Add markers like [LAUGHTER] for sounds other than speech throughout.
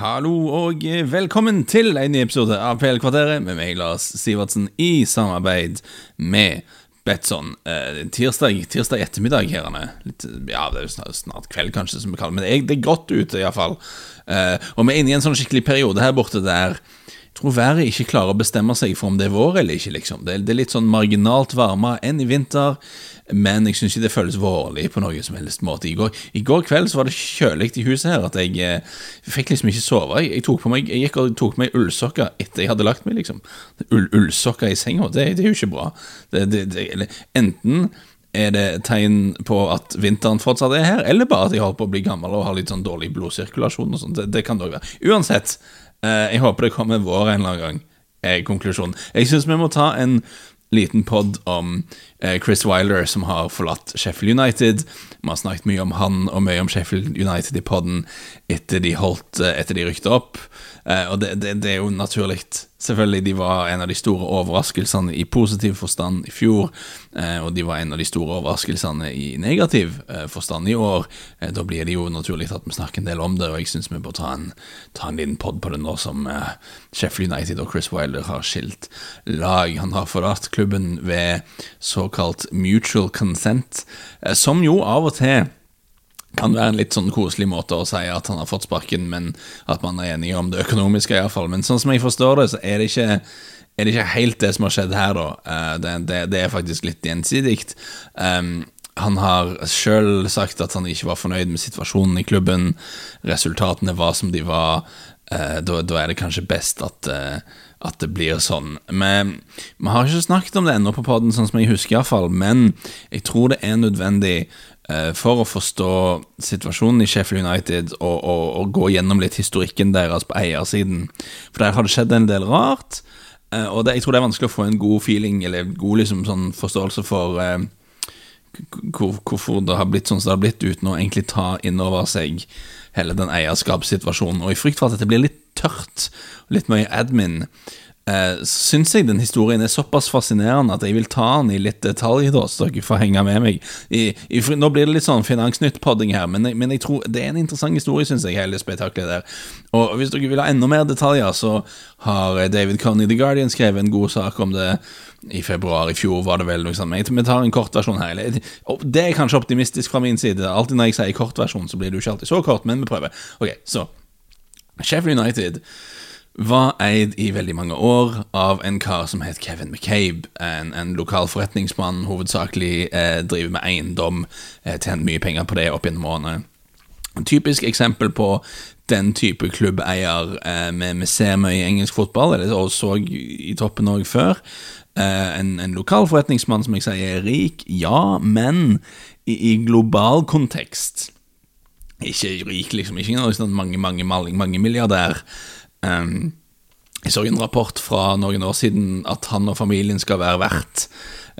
Hallo og velkommen til en ny episode av PL-kvarteret med meg, Lars Sivertsen, i samarbeid med Betson. Eh, tirsdag, tirsdag ettermiddag her. Litt, ja, det er jo snart, snart, kveld, kanskje, som vi kaller det. Men det er godt ute, iallfall. Eh, og vi er inne i en sånn skikkelig periode her borte der tror været ikke klarer å bestemme seg for om det er vår eller ikke. liksom. Det, er litt sånn marginalt varmere enn i vinter, men jeg syns ikke det føles vårlig på noen som helst måte. I går, I går, kveld var det kjølig i huset her at jeg, jeg eh, fikk liksom ikke sove. Jeg, på meg, jeg gikk og tok på meg ullsokker etter jeg hadde lagt meg, liksom. Ull, ullsokker i senga, det, det, er jo ikke bra. Det, enten er det tegn på at vinteren fortsatt er her, eller bare at jeg holder på å bli gammel og har litt sånn dårlig blodsirkulasjon og sånn? Det, det kan det òg være. Uansett, jeg håper det kommer vår en eller annen gang, er konklusjonen. Jeg syns vi må ta en liten pod om eh, Chris Wilder, som har forlatt Sheffield United. Vi har snakket mye om han og mye om Sheffield United i poden etter de holdt, eh, etter de rykte opp. Og det, det, det er jo naturlig Selvfølgelig, de var en av de store overraskelsene i positiv forstand i fjor, eh, og de var en av de store overraskelsene i negativ eh, forstand i år. Eh, da blir det jo naturlig at vi snakker en del om det, og jeg syns vi bør ta en, ta en liten pod på det nå som Sheffield United og Chris Wilder har skilt lag. Han har forlatt klubben ved såkalt mutual consent, som jo av og til kan være en litt sånn koselig måte å si at han har fått sparken, men at man er enige om det økonomiske, iallfall. Men sånn som jeg forstår det, så er det ikke, er det ikke helt det som har skjedd her, da. Eh, det, det, det er faktisk litt gjensidig. Um, han har sjøl sagt at han ikke var fornøyd med situasjonen i klubben. Resultatene var som de var. Uh, da, da, er det kanskje best at, uh, at det blir sånn. Men Vi har ikke snakket om det ennå på poden, sånn som jeg husker, iallfall. Men jeg tror det er nødvendig Eh, for å forstå situasjonen i Sheffield United og, og, og, gå gjennom litt historikken deres på eiersiden. For der har det skjedd en del rart, eh, og det, jeg tror det er vanskelig å få en god feeling, eller god liksom, sånn forståelse for hvorfor det har blitt sånn som det har blitt, uten å egentlig ta inn over seg hele den eierskapssituasjonen. Og i frykt for at dette blir litt tørt, litt mye admin, eh, syns jeg den historien er såpass fascinerende at jeg vil ta den i litt detalj, da, så dere får henge med meg. I, i, nå blir det litt sånn Finansnytt-podding her, men, men, jeg tror det er en interessant historie, syns jeg, hele spetakkelet der. Og hvis dere vil ha enda mer detaljer, så har David Coney The Guardian skrevet en god sak om det. I februar i fjor var det vel noe sånt. Vi tar en kort versjon her. Det er kanskje optimistisk fra min side. Alltid når jeg sier kort versjon, så blir det jo ikke alltid så kort, men vi prøver. Ok, så Sheffield United var eid i veldig mange år av en kar som het Kevin McCabe. En, en lokal forretningsmann, hovedsakelig eh, driver med eiendom, eh, tjent mye penger på det opp gjennom årene. En typisk eksempel på den type klubbeier eh, vi, ser mye i engelsk fotball, eller og så i toppen òg før. Eh, en, en, lokal forretningsmann som jeg sier er rik, ja, men i, i global kontekst Ikke rik, liksom, ikke sånn mange, mange, mange, mange milliardær. Um, jeg så en rapport fra noen år siden at han og familien skal være verdt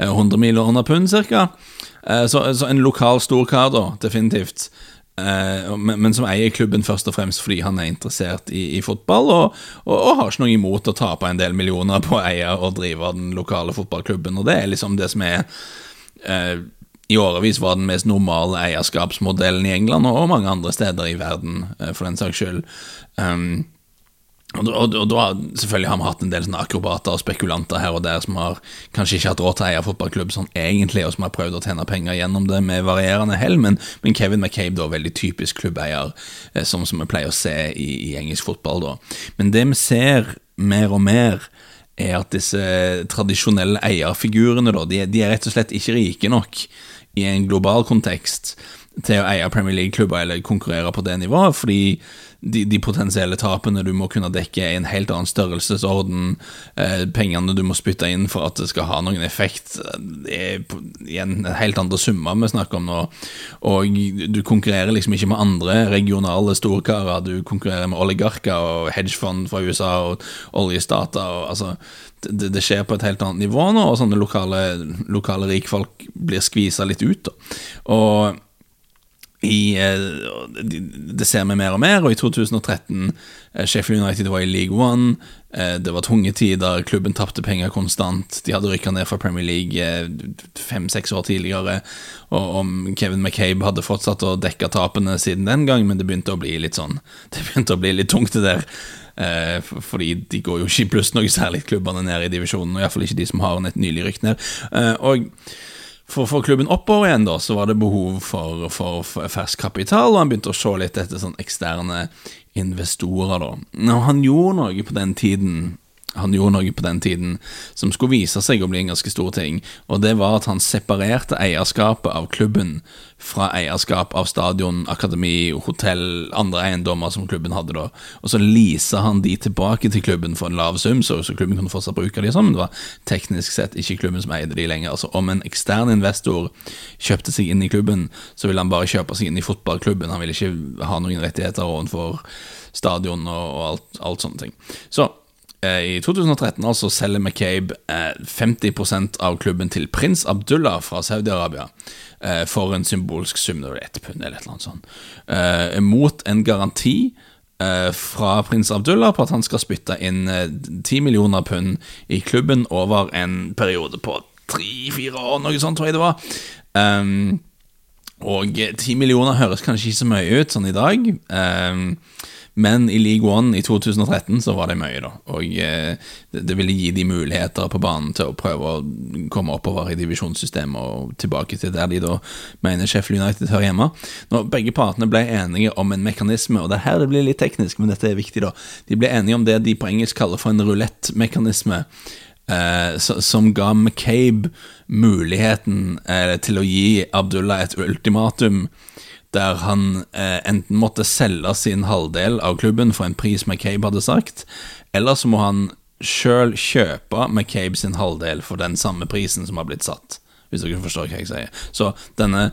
100 eh, millioner pund, ca. Eh, så, så, en lokal storkar, da, definitivt. Uh, men, som eier klubben først og fremst fordi han er interessert i, i fotball, og, og, og, har ikke noe imot å tape en del millioner på å eie og drive den lokale fotballklubben. Og det er liksom det som er eh, I årevis var den mest normale eierskapsmodellen i England og mange andre steder i verden, uh, for den saks skyld. Um, og, og, og, da selvfølgelig har vi hatt en del sånne akrobater og spekulanter her og der som har kanskje ikke hatt råd til å eie fotballklubb sånn egentlig, og som har prøvd å tjene penger gjennom det med varierende hell, men, men Kevin McCabe da, veldig typisk klubbeier, som, som vi pleier å se i, i, engelsk fotball. da. Men det vi ser mer og mer, er at disse tradisjonelle eierfigurene da, de, de er rett og slett ikke rike nok i en global kontekst til å eie Premier League-klubber eller konkurrere på det nivået, fordi de, de, potensielle tapene du må kunne dekke, er en helt annen størrelsesorden. Eh, pengene du må spytte inn for at det skal ha noen effekt, det er igjen helt andre summer vi snakker om nå. Og du konkurrerer liksom ikke med andre regionale storkarer, du konkurrerer med oligarker og hedgefond fra USA og oljestater. Og, altså, det, det, skjer på et helt annet nivå nå, og sånne lokale, lokale rikfolk blir skvisa litt ut. Da. Og i, eh, det ser vi mer og mer, og i 2013 eh, Sheffield United var i League One. Eh, det var tunge tider, klubben tapte penger konstant. De hadde rykka ned fra Premier League fem-seks år tidligere. Og om Kevin McCabe hadde fortsatt å dekke tapene siden den gang, men det begynte å bli litt sånn [LAUGHS] Det begynte å bli litt tungt, det der. Fordi de går jo ikke i pluss noe særlig, klubbene nede i divisjonen. Og iallfall ikke de som har et nylig rykk ned. Og for å få klubben oppover igjen, da, så var det behov for, for, fersk kapital, og han begynte å se litt etter sånn eksterne investorer. da. Og han gjorde noe på den tiden han gjorde noe på den tiden som skulle vise seg å bli en ganske stor ting, og det var at han separerte eierskapet av klubben fra eierskap av stadion, akademi, hotell, andre eiendommer som klubben hadde da, og så leasa han de tilbake til klubben for en lav sum, så, så klubben kunne fortsatt bruke de sammen. Det var teknisk sett ikke klubben som eide de lenger. Altså Om en ekstern investor kjøpte seg inn i klubben, så ville han bare kjøpe seg inn i fotballklubben, han ville ikke ha noen rettigheter overfor stadion og, og alt, alt sånne ting. Så I 2013 altså selger McCabe 50 eh, av klubben til prins Abdullah fra Saudi-Arabia eh, for en symbolsk sum, ett pund eller et eller annet sånt, mot en garanti fra prins Abdullah på at han skal spytte inn 10 millioner pund i klubben over en periode på tre-fire år, noe sånt tror jeg det var. Um, og 10 millioner høres kanskje ikke så mye ut sånn i dag. Um, men i League One i 2013 så var det mye, da. Og eh, det, ville gi de muligheter på banen til å prøve å komme oppover i divisjonssystemet og tilbake til der de da mener Sheffield United hører hjemme. Når begge partene ble enige om en mekanisme, og det er her det blir litt teknisk, men dette er viktig, da. De ble enige om det de på engelsk kaller for en rulettmekanisme. Eh, som ga McCabe muligheten eh, til å gi Abdullah et ultimatum der han eh, enten måtte selge sin halvdel av klubben for en pris McCabe hadde sagt, eller så må han sjøl kjøpe McCabe sin halvdel for den samme prisen som har blitt satt. Hvis dere forstår hva jeg sier. Så denne,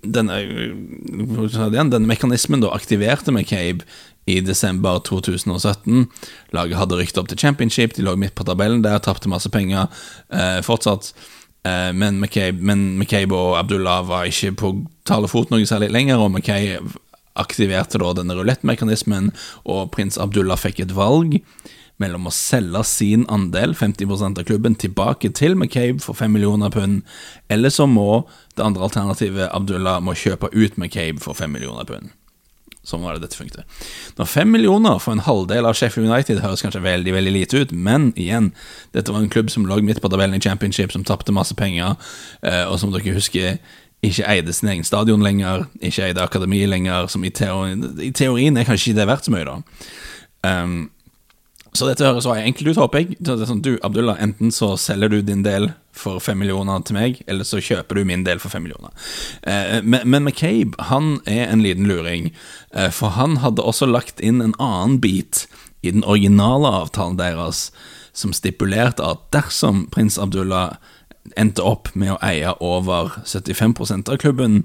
denne, denne mekanismen da aktiverte McCabe i desember 2017. Laget hadde rykket opp til championship, de lå midt på tabellen der, tapte masse penger. Eh, fortsatt men McCabe, men McCabe, og Abdullah var ikke på talefot noe særlig lenger, og McCabe aktiverte da denne rulettmekanismen, og prins Abdullah fikk et valg mellom å selge sin andel, 50% av klubben, tilbake til McCabe for 5 millioner pund, eller så må det andre alternativet, Abdullah, må kjøpe ut McCabe for 5 millioner pund. Sånn var det dette funket. Når fem millioner for en halvdel av Sheffield United høres kanskje veldig veldig lite ut, men igjen, dette var en klubb som lå midt på tabellen i Championship, som tapte masse penger, eh, og som dere husker ikke eide sin egen stadion lenger, ikke eide akademi lenger, som i teorien, i teorien er kanskje ikke det verdt så mye, da. Um, så dette høres så enkelt ut, håper jeg. Det er sånn, du, Abdullah, enten så selger du din del for fem millioner til meg, eller så kjøper du min del for fem millioner. Eh, men, men, McCabe han er en liten luring, eh, for han hadde også lagt inn en annen bit i den originale avtalen deres, som stipulerte at dersom prins Abdullah endte opp med å eie over 75% av klubben,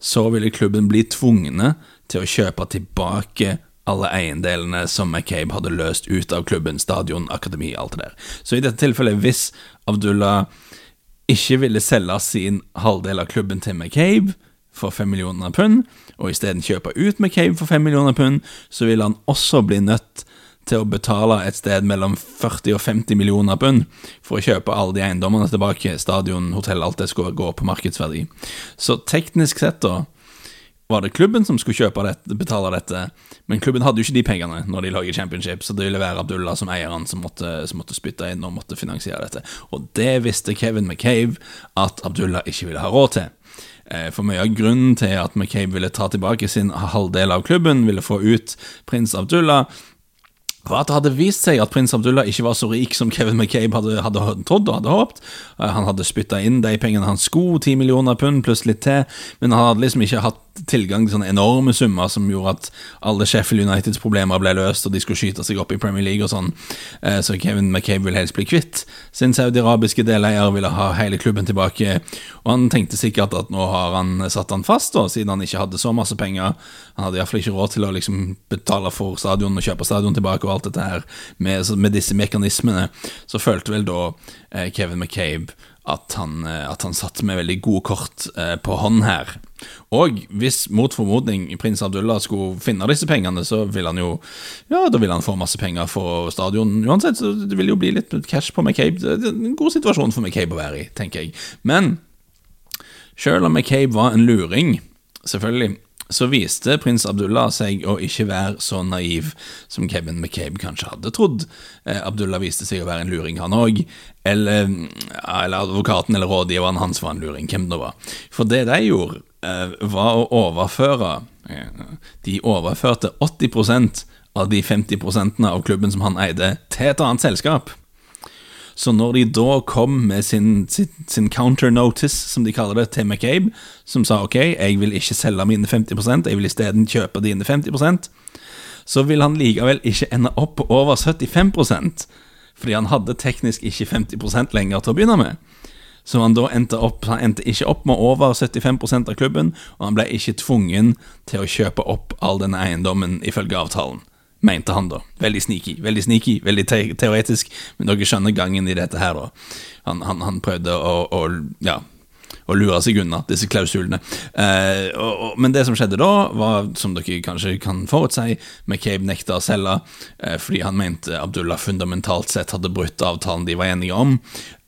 så ville klubben bli tvungne til å kjøpe tilbake alle eiendelene som McCabe hadde løst ut av klubben, stadion, akademi, alt det der. Så i dette tilfellet, hvis Abdullah ikke ville selge sin halvdel av klubben til McCabe for 5 millioner pund, og isteden kjøpe ut McCabe for 5 millioner pund, så ville han også bli nødt til å betale et sted mellom 40 og 50 millioner pund for å kjøpe alle de eiendommene tilbake, stadion, hotell, alt det skulle gå på markedsverdi. Så teknisk sett, da, var det klubben som skulle kjøpe dette, betale dette, men klubben hadde jo ikke de pengene når de lager championship, så det ville være Abdullah som eieren som måtte, som måtte spytte inn og måtte finansiere dette. Og det visste Kevin McCabe at Abdullah ikke ville ha råd til. Eh, for mye av grunnen til at McCabe ville ta tilbake sin halvdel av klubben, ville få ut prins Abdullah, var at det hadde vist seg at prins Abdullah ikke var så rik som Kevin McCabe hadde, hadde trodd og hadde håpet. Eh, han hadde spytta inn de pengene han skulle, ti millioner pund pluss litt til, men han hadde liksom ikke hatt tilgang til sånne enorme summer som gjorde at alle Sheffield Uniteds problemer ble løst, og de skulle skyte seg opp i Premier League og sånn. Eh, så Kevin McCabe ville helst bli kvitt sin saudiarabiske deleier, ville ha hele klubben tilbake. Og han tenkte sikkert at nå har han satt han fast, da, siden han ikke hadde så masse penger. Han hadde iallfall ikke råd til å liksom betale for stadion og kjøpe stadion tilbake og alt dette her. Med, med disse mekanismene så følte vel da eh, Kevin McCabe at han, at han satt med veldig gode kort på hånd her. Og hvis mot formodning prins Abdullah skulle finne disse pengene, så vil han jo Ja, da vil han få masse penger for stadion uansett, så det vil jo bli litt cash på McCabe. Det er en god situasjon for McCabe å være i, tenker jeg. Men selv om McCabe var en luring, selvfølgelig, så viste prins Abdullah seg å ikke være så naiv som Kevin McCabe kanskje hadde trodd. Eh, Abdullah viste seg å være en luring, han òg. Eller, eller, advokaten eller rådgiveren hans var en luring, hvem det var. For det de gjorde, eh, var å overføre eh, De overførte 80% av de 50% av klubben som han eide, til et annet selskap. Så når de da kom med sin, sin, sin counter notice, som de kaller det, til McCabe, som sa ok, jeg vil ikke selge mine 50% jeg vil isteden kjøpe dine 50% så vil han likevel ikke ende opp på over 75% fordi han hadde teknisk ikke 50 lenger til å begynne med. Så han da endte, opp, han endte ikke opp med over 75% av klubben, og han ble ikke tvungen til å kjøpe opp all denne eiendommen ifølge avtalen mente han da. Veldig sneaky, veldig sneaky, veldig te teoretisk, men dere skjønner gangen i dette her, da. Han, han, han prøvde å, å, ja, å lure seg unna disse klausulene. Eh, og, og, men det som skjedde da, var, som dere kanskje kan forutsi, McCabe nekta å selge eh, fordi han mente Abdullah fundamentalt sett hadde brutt avtalen de var enige om.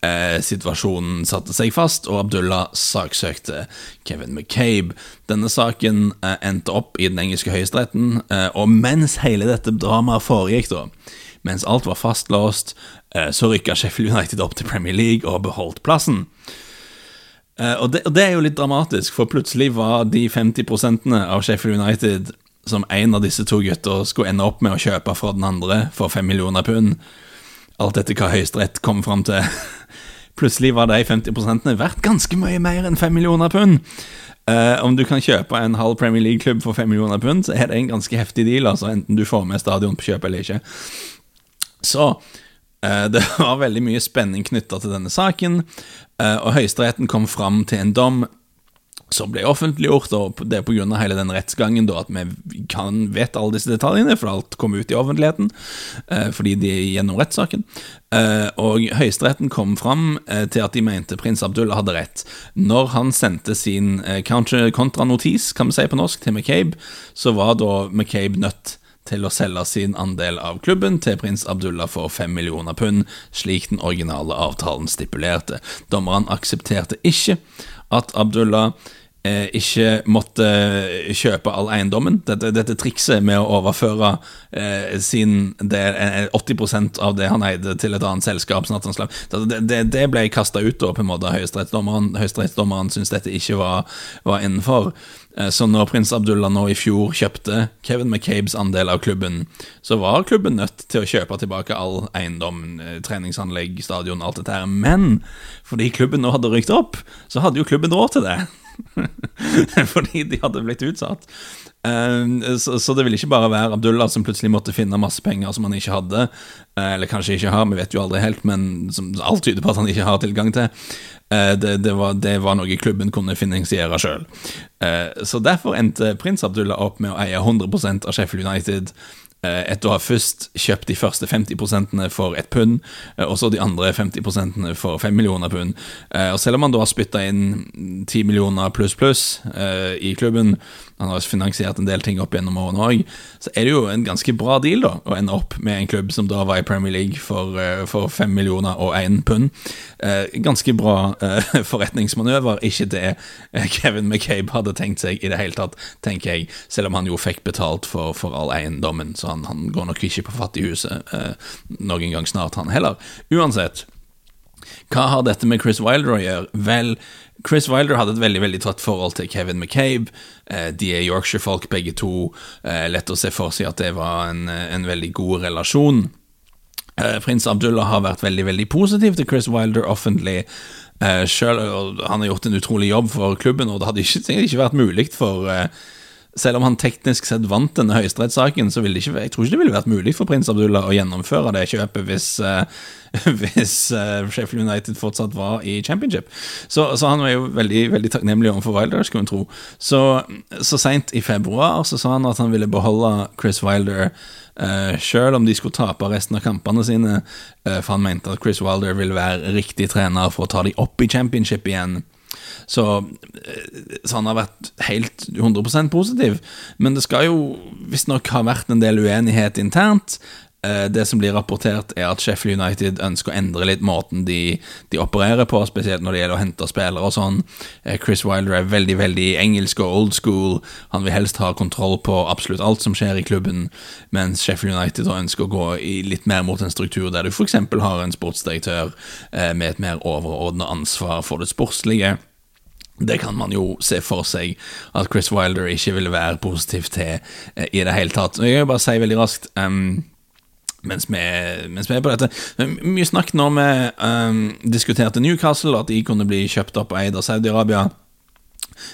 Eh, situasjonen satte seg fast, og Abdullah saksøkte Kevin McCabe. Denne saken eh, endte opp i den engelske høyesteretten, eh, og mens hele dette dramaet foregikk, da, mens alt var fastlåst, eh, så rykka Sheffield United opp til Premier League og beholdt plassen. Eh, og det, og det, er jo litt dramatisk, for plutselig var de 50% av Sheffield United som en av disse to gutter skulle ende opp med å kjøpe fra den andre for fem millioner pund. Alt etter hva Høyesterett kom fram til. [LAUGHS] Plutselig var de 50% verdt ganske mye mer enn 5 millioner pund. Uh, om du kan kjøpe en halv Premier League-klubb for 5 millioner pund, så er det en ganske heftig deal, altså enten du får med stadion på kjøp eller ikke. Så det [LAUGHS] var veldig mye spenning knytta til denne saken, uh, og Høyesteretten kom fram til en dom som ble offentliggjort, og det er pga. hele den rettsgangen da, at vi kan vet alle disse detaljene, for alt kom ut i offentligheten eh, fordi de er gjennom rettssaken. Eh, og Høyesteretten kom fram eh, til at de mente prins Abdullah hadde rett. Når han sendte sin eh, kontranotis, kan vi si på norsk, til McCabe, så var da McCabe nødt til å selge sin andel av klubben til prins Abdullah for fem millioner pund, slik den originale avtalen stipulerte. Dommeren aksepterte ikke at Abdullah eh, ikke måtte kjøpe all eiendommen. Dette, dette trikset med å overføre eh, sin del, 80 eh, av det han eide, til et annet selskap. Sånn slapp, det, det, det, ble kasta ut da, på en måte høyesterettsdommeren. Høyesterettsdommeren syntes dette ikke var, var innenfor. Eh, så når prins Abdullah nå i fjor kjøpte Kevin McCabes andel av klubben, så var klubben nødt til å kjøpe tilbake all eiendom, eh, treningsanlegg, stadion, alt dette her. Men fordi klubben nå hadde rykt opp, så hadde jo klubben råd til det. [LAUGHS] Fordi de hadde blitt utsatt. Uh, så, det ville ikke bare være Abdullah som plutselig måtte finne masse penger som han ikke hadde, uh, eller kanskje ikke har, vi vet jo aldri helt, men som alt tyder på at han ikke har tilgang til. Uh, det, det, var, det, var, noe klubben kunne finansiere sjøl. så derfor endte prins Abdullah opp med å eie 100% av Sheffield United Eh, etter å ha først kjøpt de første 50% for ett pund, eh, og så de andre 50% for 5 millioner pund. Eh, og selv om man da har spytta inn 10 millioner pluss pluss i klubben, han har finansiert en del ting opp gjennom årene òg, så er det jo en ganske bra deal da å ende opp med en klubb som da var i Premier League for, for 5 millioner og 1 pund. Ganske bra [LAUGHS] forretningsmanøver, ikke det Kevin McCabe hadde tenkt seg i det hele tatt, tenker jeg, selv om han jo fikk betalt for, for all eiendommen. så han, han går nok ikke på fattighuset eh, noen gang snart, han heller. Uansett, hva har dette med Chris Wilder å gjøre? Vel, Chris Wilder hadde et veldig veldig tett forhold til Kevin McCabe. Eh, de er Yorkshire-folk begge to. Eh, lett å se for seg at det var en, en veldig god relasjon. Eh, prins Abdullah har vært veldig veldig positiv til Chris Wilder offentlig. Selv, han har gjort en utrolig jobb for klubben, og det hadde ikke, ikke vært mulig for selv om han teknisk sett vant denne høyesterettssaken, så ville det ikke, jeg tror ikke det ville vært mulig for prins Abdullah å gjennomføre det kjøpet hvis, uh, [LAUGHS] hvis uh, Sheffield United fortsatt var i championship. Så, så han var jo veldig, veldig takknemlig overfor Wilder, skulle en tro. Så, så seint i februar så sa han at han ville beholde Chris Wilder. Uh, Sjøl om de skulle tape resten av kampene sine, uh, for han mente at Chris Wilder ville være riktig trener for å ta dem opp i championship igjen. Så, eh, så, han har vært helt 100% positiv. Men det skal jo visstnok ha vært en del uenighet internt. Eh, det som blir rapportert, er at Sheffield United ønsker å endre litt måten de, de opererer på, spesielt når det gjelder å hente spillere og sånn. Eh, Chris Wilder er veldig veldig engelsk og old school. Han vil helst ha kontroll på absolutt alt som skjer i klubben, mens Sheffield United ønsker å gå litt mer mot en struktur der du f.eks. har en sportsdirektør med et mer overordnet ansvar for det sportslige. Det kan man jo se for seg at Chris Wilder ikke ville være positiv til eh, i det hele tatt. Jeg vil bare si veldig raskt um, mens, vi, mens, vi, er på dette Mye snakk når vi um, diskuterte Newcastle, at de kunne bli kjøpt opp og eid av Saudi-Arabia.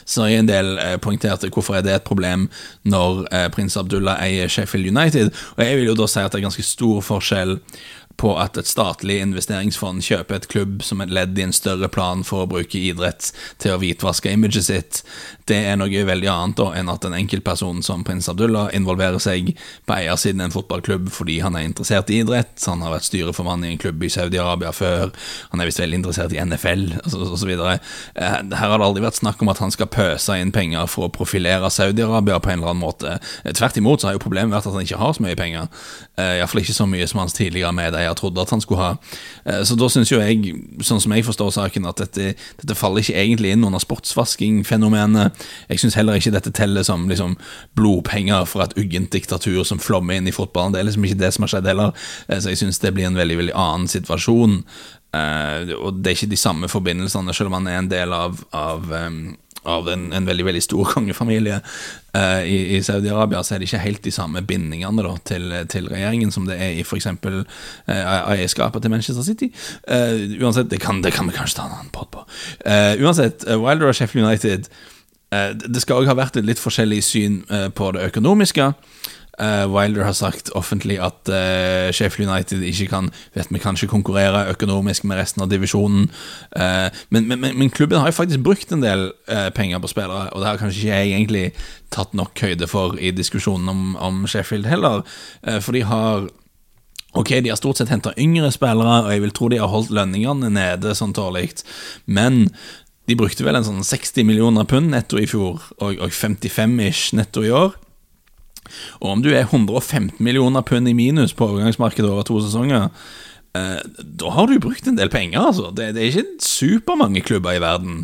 Så jeg en del eh, poengterte hvorfor er det et problem når eh, prins Abdullah eier Sheffield United. Og Jeg vil jo da si at det er ganske stor forskjell på at et statlig investeringsfond kjøper et klubb som et ledd i en større plan for å bruke idrett til å hvitvaske imaget sitt, det er noe veldig annet da enn at en enkeltperson som prins Abdullah involverer seg på eiersiden i en fotballklubb fordi han er interessert i idrett, han har vært styreformann i en klubb i Saudi-Arabia før, han er visst veldig interessert i NFL osv. Eh, her har det aldri vært snakk om at han skal pøse inn penger for å profilere Saudi-Arabia på en eller annen måte. Tvert imot så har jo problemet vært at han ikke har så mye penger, eh, iallfall ikke så mye som hans tidligere medeier trodde at han skulle ha. Eh, så da syns jo jeg, sånn som jeg forstår saken, at dette, dette faller ikke egentlig inn under sportsvasking-fenomenet. Jeg syns heller ikke dette teller som liksom, blodpenger for et uggent diktatur som flommer inn i fotballen. Det er liksom ikke det som har skjedd heller. Eh, så jeg syns det blir en veldig, veldig annen situasjon. Uh, og det er ikke de samme forbindelsene, selv om han er en del av, av av en, en, veldig veldig stor [LAUGHS] kongefamilie uh, i, i Saudi-Arabia, så er det ikke helt de samme bindingene da, til, til, regjeringen som det er i f.eks. Uh, eierskapet til Manchester City. Uh, uansett, det kan, det kan, vi kanskje ta en annen pod på. Uh, uansett, Wilder og Sheffield United Det skal òg ha vært et litt forskjellig syn på det økonomiske. Uh, Wilder har sagt offentlig at Sheffield United ikke kan vet vi ikke konkurrere økonomisk med resten av divisjonen. Men, men, men, klubben har jo faktisk brukt en del penger på spillere, og det har kanskje ikke jeg egentlig tatt nok høyde for i diskusjonen om, om Sheffield heller. for de har Ok, de har stort sett henta yngre spillere, og jeg vil tro de har holdt lønningene nede sånn tålelig, men de brukte vel en sånn 60 millioner pund netto i fjor, og, og 55-ish netto i år. Og om du er 115 millioner pund i minus på overgangsmarkedet over to sesonger, eh, da har du brukt en del penger, altså. Det, det er ikke supermange klubber i verden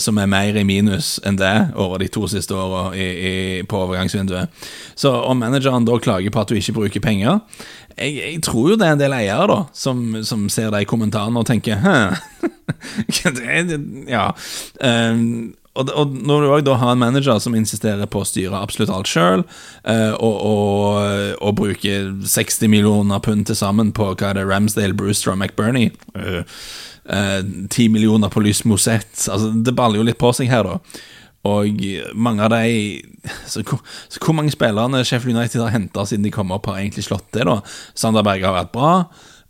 som er mer i minus enn det over de to siste åra på overgangsvinduet. Så om manageren da klager på at du ikke bruker penger jeg, jeg tror jo det er en del eiere da som, som ser de kommentarene og tenker Hæ? [LAUGHS] ja. Um, og, og, når du da har en manager som insisterer på å styre absolutt alt sjøl, eh, og, og, og bruker 60 millioner pund til sammen på hva er det, Ramsdale, Brewster og McBurney eh, eh, 10 millioner på Lys Mosette altså, Det baller jo litt på seg her, da. Og mange av de så, så Hvor mange spillerne Sheffield United har henta siden de kom opp, har egentlig slått det? da Sander Berge har vært bra.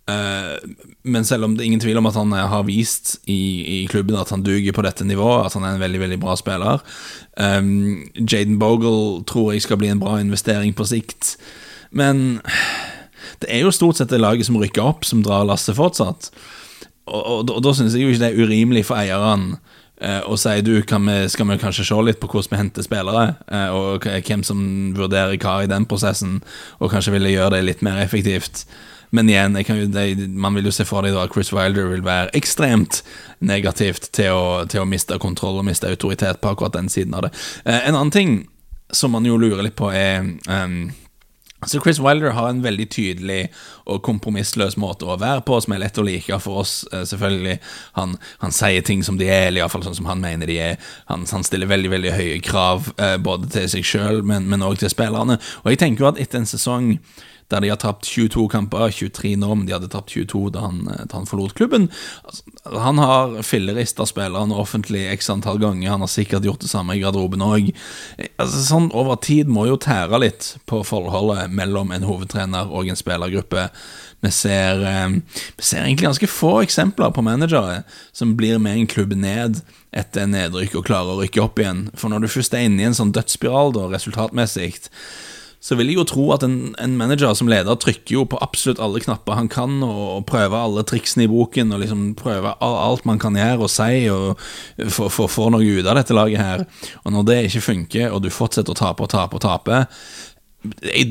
Uh, men selv om det er ingen tvil om at han har vist i, i, klubben at han duger på dette nivået, at han er en veldig veldig bra spiller um, Jaden Bogle tror jeg skal bli en bra investering på sikt. Men det er jo stort sett det laget som rykker opp, som drar lasset fortsatt. Og, og, og da synes jeg jo ikke det er urimelig for eierne uh, å si du, vi, skal vi kanskje se litt på hvordan vi henter spillere, uh, og hvem som vurderer hva i den prosessen, og kanskje ville gjøre det litt mer effektivt. Men igjen, jo, de, man vil jo se for deg at Chris Wilder vil være ekstremt negativt til å, til å, miste kontroll og miste autoritet på akkurat den siden av det. Eh, en annen ting som man jo lurer litt på, er um, så Chris Wilder har en veldig tydelig og kompromissløs måte å være på, som er lett å like for oss, eh, selvfølgelig. Han, han sier ting som de er, eller iallfall sånn som han mener de er. Han, han stiller veldig veldig høye krav, eh, både til seg sjøl, men òg til spillerne. Og jeg tenker jo at etter en sesong der de har tapt 22 kamper, 23 nå, men de hadde tapt 22 da han, da han forlot klubben. Altså, han har fillerista spillerne offentlig x antall ganger, han har sikkert gjort det samme i garderoben òg. Altså, sånn over tid må jo tære litt på forholdet mellom en hovedtrener og en spillergruppe. Vi ser, eh, vi ser, egentlig ganske få eksempler på managere som blir med en klubb ned etter nedrykk og klarer å rykke opp igjen. For når du først er inne i en sånn dødsspiral, da, resultatmessig, så vil jeg jo tro at en, en, manager som leder trykker jo på absolutt alle knapper han kan, og, prøver alle triksene i boken, og liksom prøver alt man kan gjøre og si, og få noe ut av dette laget her. Og når det ikke funker, og du fortsetter å tape og tape og tape,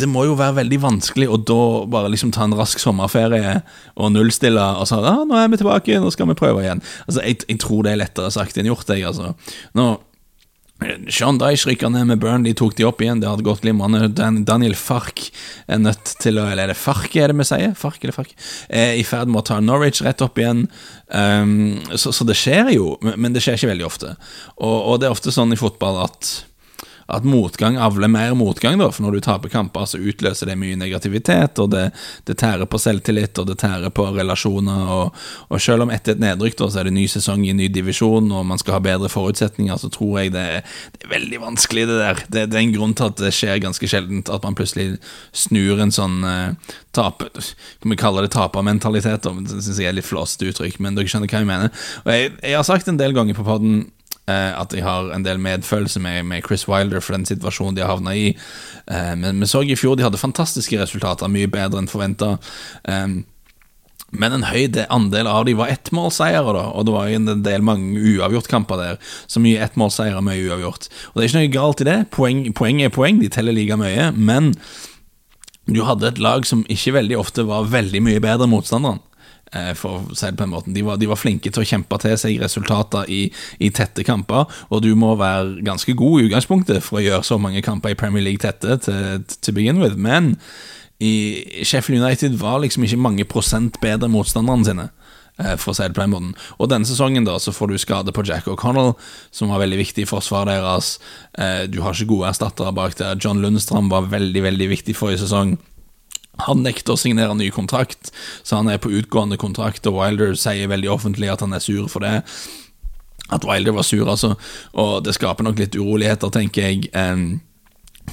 det må jo være veldig vanskelig å da bare liksom ta en rask sommerferie og nullstille og så ah, nå er vi tilbake, nå skal vi prøve igjen. Altså, Jeg, jeg tror det er lettere sagt enn gjort. Jeg, altså. Nå, Sean Dyche rykka ned med Burn, de tok de opp igjen. Det hadde gått glimrende. Daniel Fark er nødt til å Eller er det Fark, er det vi sier? Fark eller Fark? Er i ferd med å ta Norwich rett opp igjen. Um, så, så, det skjer jo, men det skjer ikke veldig ofte. Og, og det er ofte sånn i fotball at at motgang avler mer motgang, da, for når du taper kamper, så utløser det mye negativitet, og det, det tærer på selvtillit, og det tærer på relasjoner, og, og selv om etter et nedrykk, da, så er det ny sesong i ny divisjon, og man skal ha bedre forutsetninger, så tror jeg det, det er veldig vanskelig, det der. Det, det, er en grunn til at det skjer ganske sjeldent, at man plutselig snur en sånn eh, tape... Kan vi kalle det tapermentalitet, det syns jeg er litt flåsete uttrykk, men dere skjønner hva jeg mener. Og jeg, jeg har sagt en del ganger på poden at jeg har en del medfølelse med, med, Chris Wilder for den situasjonen de har havna i. Eh, men vi så i fjor de hadde fantastiske resultater, mye bedre enn forventa. Eh, men en høy andel av dem var ettmålseiere, da, og det var en del mange uavgjortkamper der. Så mye ettmålseiere, mye uavgjort. Og det er ikke noe galt i det. Poeng, poeng er poeng, de teller like mye. Men du hadde et lag som ikke veldig ofte var veldig mye bedre enn motstanderen. Eh, for å si det på en måte. De var, de var, flinke til å kjempe til seg resultater i, i, tette kamper, og du må være ganske god i utgangspunktet for å gjøre så mange kamper i Premier League tette til, til begin with, men i Sheffield United var liksom ikke mange prosent bedre motstanderne sine. Eh, for å si det på den måten. Og denne sesongen da så får du skade på Jack O'Connell, som var veldig viktig i forsvaret deres. Eh, du har ikke gode erstattere bak der. John Lundstrand var veldig, veldig viktig forrige sesong. Han nekter å signere ny kontrakt, så han er på utgående kontrakt, og Wilder sier veldig offentlig at han er sur for det. At Wilder var sur, altså. Og det skaper nok litt uroligheter, tenker jeg.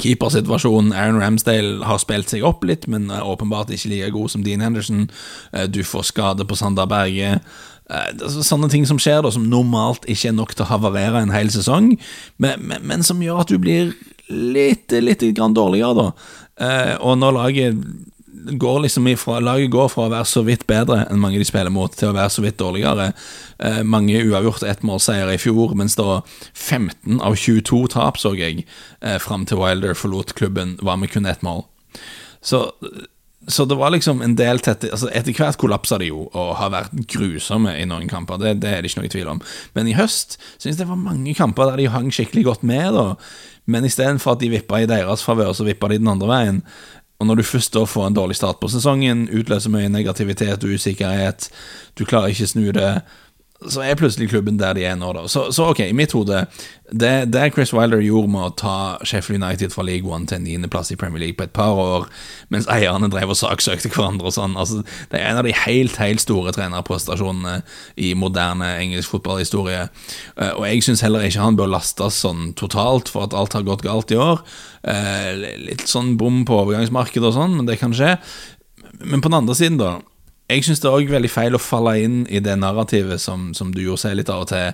Keepersituasjonen Aaron Ramsdale har spilt seg opp litt, men er åpenbart ikke like god som Dean Henderson. Uh, du får skade på Sander Berge. Uh, sånne ting som skjer, da, som normalt ikke er nok til å havarere en hel sesong, men, men, men som gjør at du blir litt, litt grann dårligere, da. Uh, og når laget går liksom ifra, laget går fra å være så vidt bedre enn mange de spiller mot, til å være så vidt dårligere. Eh, mange uavgjort ettmålseiere i fjor, mens da 15 av 22 tap, så jeg, eh, fram til Wilder forlot klubben, var med kun ett mål. Så, så, det var liksom en del tette altså Etter hvert kollapsa de jo og har vært grusomme i noen kamper, det, det er det ikke noe tvil om. Men i høst syns jeg det var mange kamper der de hang skikkelig godt med. da men istedenfor at de vippa i deres favør, så vippa de den andre veien. Og når du først da får en dårlig start på sesongen, utløser mye negativitet og usikkerhet, du klarer ikke snu det, så er plutselig klubben der de er nå, da. Så, så ok, i mitt hode det, det, Chris Wilder gjorde med å ta Sheffield United fra League One til en niendeplass i Premier League på et par år, mens eierne drev og saksøkte hverandre og sånn, altså, det er en av de helt, helt store trenerprestasjonene i moderne engelsk fotballhistorie. Eh, og jeg syns heller ikke han bør lastes sånn totalt for at alt har gått galt i år. Eh, litt sånn bom på overgangsmarkedet og sånn, men det kan skje. Men på den andre siden, da jeg syns det er òg veldig feil å falle inn i det narrativet som, som du gjorde seg litt av og til.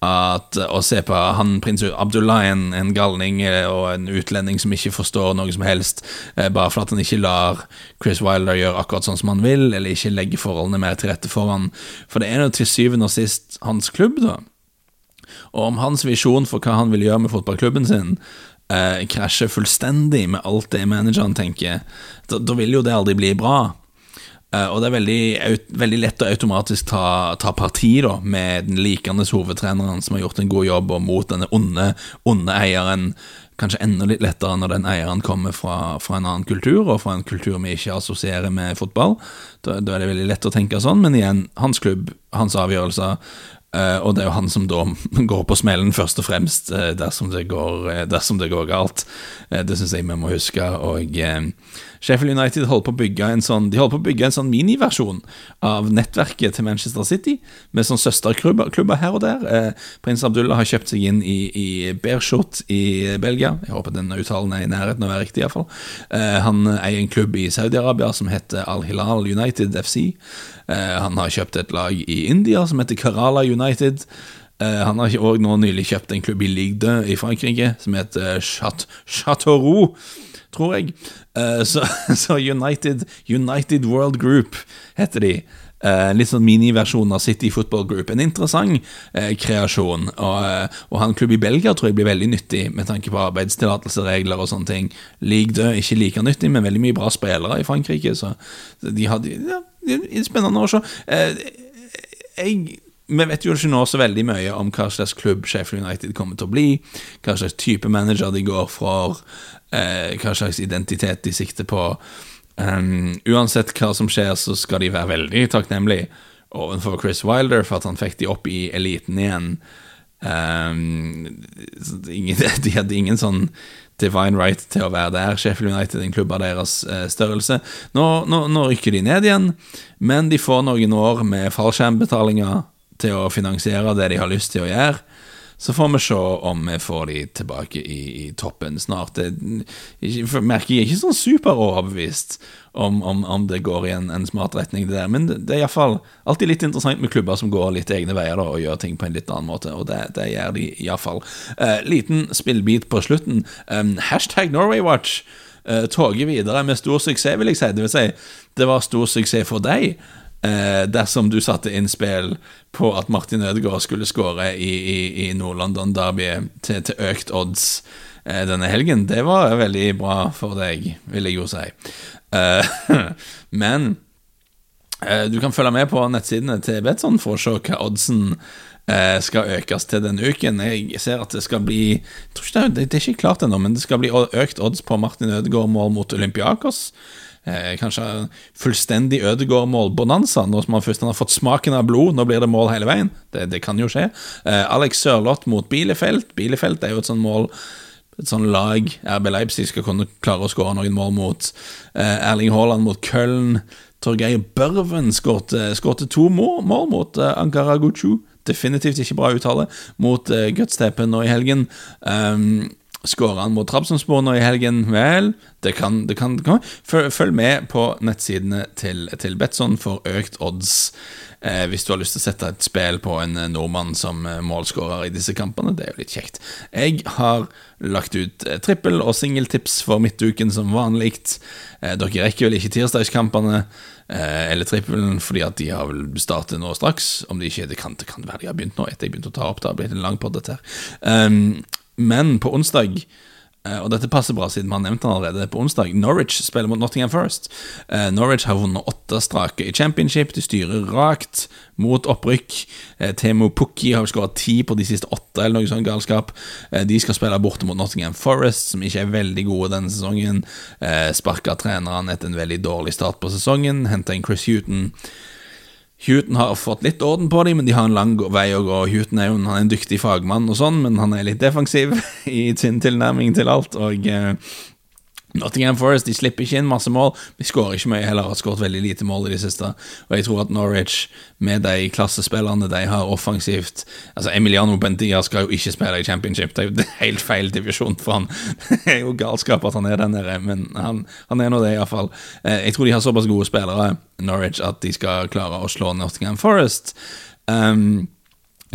At, å se på han prins Abdullah, en, galning eh, og en utlending som ikke forstår noe som helst, eh, bare for at han ikke lar Chris Wilder gjøre akkurat sånn som han vil, eller ikke legge forholdene mer til rette for han. For det er nå til syvende og sist hans klubb, da. Og om hans visjon for hva han vil gjøre med fotballklubben sin, eh, krasjer fullstendig med alt det manageren tenker, da, da vil jo det aldri bli bra. Uh, og det er veldig, veldig, lett å automatisk ta, ta parti da, med den likende hovedtreneren som har gjort en god jobb, og mot denne onde, onde eieren. Kanskje enda litt lettere når den eieren kommer fra, fra, en annen kultur, og fra en kultur vi ikke assosierer med fotball. Da, da, er det veldig lett å tenke sånn, men igjen, hans klubb, hans avgjørelser. Uh, og det er jo han som da [LAUGHS] går på smellen først og fremst uh, dersom, det går, uh, dersom, det går, galt. det syns jeg vi må huske. Og Sheffield United holder på å bygge en sånn De holder på å bygge en sånn miniversjon av nettverket til Manchester City, med sånn søsterklubber her og der. Prins Abdullah har kjøpt seg inn i, i Bershot i Belgia. Jeg håper denne uttalen er i nærheten av å være riktig, iallfall. han eier en klubb i Saudi-Arabia som heter Al Hilal United FC. han har kjøpt et lag i India som heter Kerala United. United. Uh, han har også nå nylig kjøpt en klubb i Ligue i Frankrike som heter Chat Chateauroux, tror jeg. Uh, så, [LAUGHS] så United, United World Group heter de. Uh, litt sånn miniversjon av City Football Group. En interessant uh, kreasjon. Og, og han klubb i Belgia tror jeg blir veldig nyttig med tanke på arbeidstillatelseregler og sånne ting. Ligue 2 ikke like nyttig, men veldig mye bra spillere i Frankrike, så de hadde ja, Spennende å se. jeg vi vet jo ikke nå så veldig mye om hva slags klubb Sheffield United kommer til å bli, hva slags type manager de går for, eh, hva slags identitet de sikter på. Um, uansett hva som skjer, så skal de være veldig takknemlige overfor Chris Wilder for at han fikk de opp i eliten igjen. Um, [LAUGHS] de hadde ingen sånn divine right til å være der. Sheffield United, en klubb av deres eh, størrelse. Nå, nå, nå, rykker de ned igjen, men de får noen år med fallskjermbetalinger til å finansiere det de har lyst til å gjøre. Så får vi se om vi får de tilbake i, i toppen snart. Jeg merker jeg er ikke sånn superoverbevist om, om, om det går i en, en, smart retning, det der. Men det, det er iallfall alltid litt interessant med klubber som går litt egne veier da, og gjør ting på en litt annen måte, og det, det gjør de iallfall. Eh, liten spillbit på slutten. Um, hashtag NorwayWatch. Eh, toget videre med stor suksess, vil jeg si. Det vil si, det var stor suksess for deg eh, dersom du satte innspill på at Martin Ødegaard skulle skåre i, i, i Nord-London Derby til, til, økt odds eh, denne helgen. Det var veldig bra for deg, vil jeg jo si. Eh, [LAUGHS] men eh, du kan følge med på nettsidene til Betson for å se hva oddsen skal økes til denne uken. Jeg ser at det skal bli det, det, er ikke klart ennå, men det skal bli økt odds på Martin Ødegaard-mål mot Olympiakos eh, kanskje fullstendig Ødegård-målbonanza, når man først har fått smaken av blod. Nå blir det mål hele veien. Det, det kan jo skje. Eh, Alex Sørloth mot Bielefeld. Bielefeld er jo et sånt mål et sånn lag RB Leipzig skal kunne klare å skåre noen mål mot. Eh, Erling Haaland mot Köln. Torgeir Børven skåret to mål, mål mot uh, Ankara Guchu. Definitivt ikke bra uttale. Mot uh, Gutstepen nå i helgen. Um, Skårer han mot Trabzonspor nå i helgen? Vel, det kan, det kan, komme. Følg med på nettsidene til, til Betson for økt odds eh, hvis du har lyst til å sette et spill på en eh, nordmann som eh, målskårer i disse kampene. Det er jo litt kjekt. Jeg har lagt ut eh, trippel- og singeltips for midtuken som vanlig. Eh, dere rekker vel ikke tirsdagskampene eh, eller trippelen fordi at de har vel startet nå straks. Om de ikke det kan, det kan være de har begynt nå etter jeg begynte å ta opp. Det har blitt en lang podd, dette her. Um, men på onsdag eh, og dette passer bra, siden vi har nevnt den allerede. På onsdag Norwich spiller mot Nottingham First. Eh, Norwich har vunnet åtte strake i championship. De styrer rakt mot opprykk. Eh, Temo Pukki har skåret ti på de siste åtte, eller noe sånt galskap. De skal spille borte mot Nottingham Forest, som ikke er veldig gode denne sesongen. Sparka treneren etter en veldig dårlig start på sesongen. Henta inn Chris Huton Houghton har fått litt orden på dem, men de har en lang vei å gå. Houghton er jo en, dyktig fagmann, og sånn, men han er litt defensiv [LAUGHS] i sin tilnærming til alt. Og eh, Nottingham Forest de slipper ikke inn masse mål. Vi skårer ikke mye heller, har skåret veldig lite mål i det siste. Og jeg tror at Norwich, med de klassespillerne de har offensivt Altså Emiliano Bendia skal jo ikke spille i championship, det er jo helt feil divisjon for han. [LAUGHS] Det er jo galskap at han er der men han, han er nå det, iallfall. Eh, jeg tror de har såpass gode spillere, Norwich, at de skal klare å slå Nottingham Forest. Um,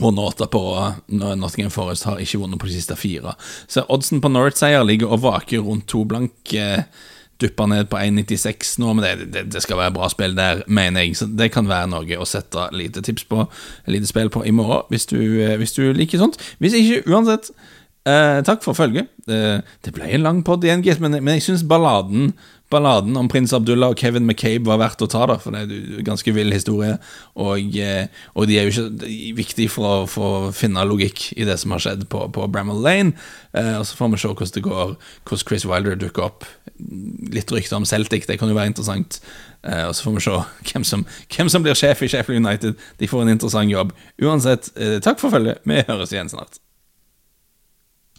Vunnet åtte på Nottingham Forest har ikke vunnet på de siste fire. Så oddsen på Norwich-seier ligger og vaker rundt to blank. Eh, Dupper ned på 1,96 nå, men det, det, det, skal være bra spill der, mener jeg. Så det kan være noe å sette lite tips på, lite spill på i morgen, hvis du, eh, hvis du liker sånt. Hvis ikke, uansett Eh, takk for følget. Eh, det ble en lang pod igjen, men, men jeg syns balladen Balladen om prins Abdullah og Kevin McCabe var verdt å ta, da, for det er en ganske vill historie. Og, eh, og, de er jo ikke viktige for for å, finne logikk i det som har skjedd på, på Bramall Lane. Eh, og Så får vi se hvordan det går, hvordan Chris Wilder dukker opp. Litt rykter om Celtic, det kan jo være interessant. Eh, og Så får vi se hvem som, hvem som blir sjef i Sheffield United. De får en interessant jobb. Uansett, eh, takk for følget. Vi høres igjen snart.